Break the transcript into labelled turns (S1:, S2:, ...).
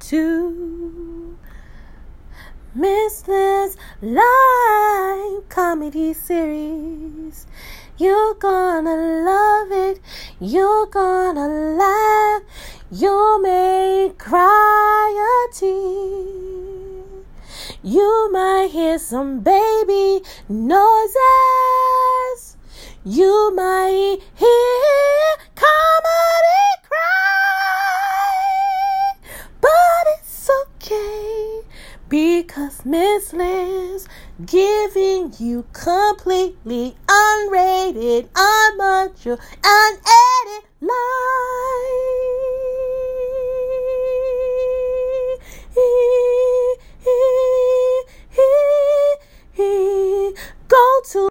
S1: To Miss this Live Comedy Series. You're gonna love it. You're gonna laugh. You may cry a tear. You might hear some baby noises. You might hear because Miss Liz giving you completely unrated, unmature, unedited life.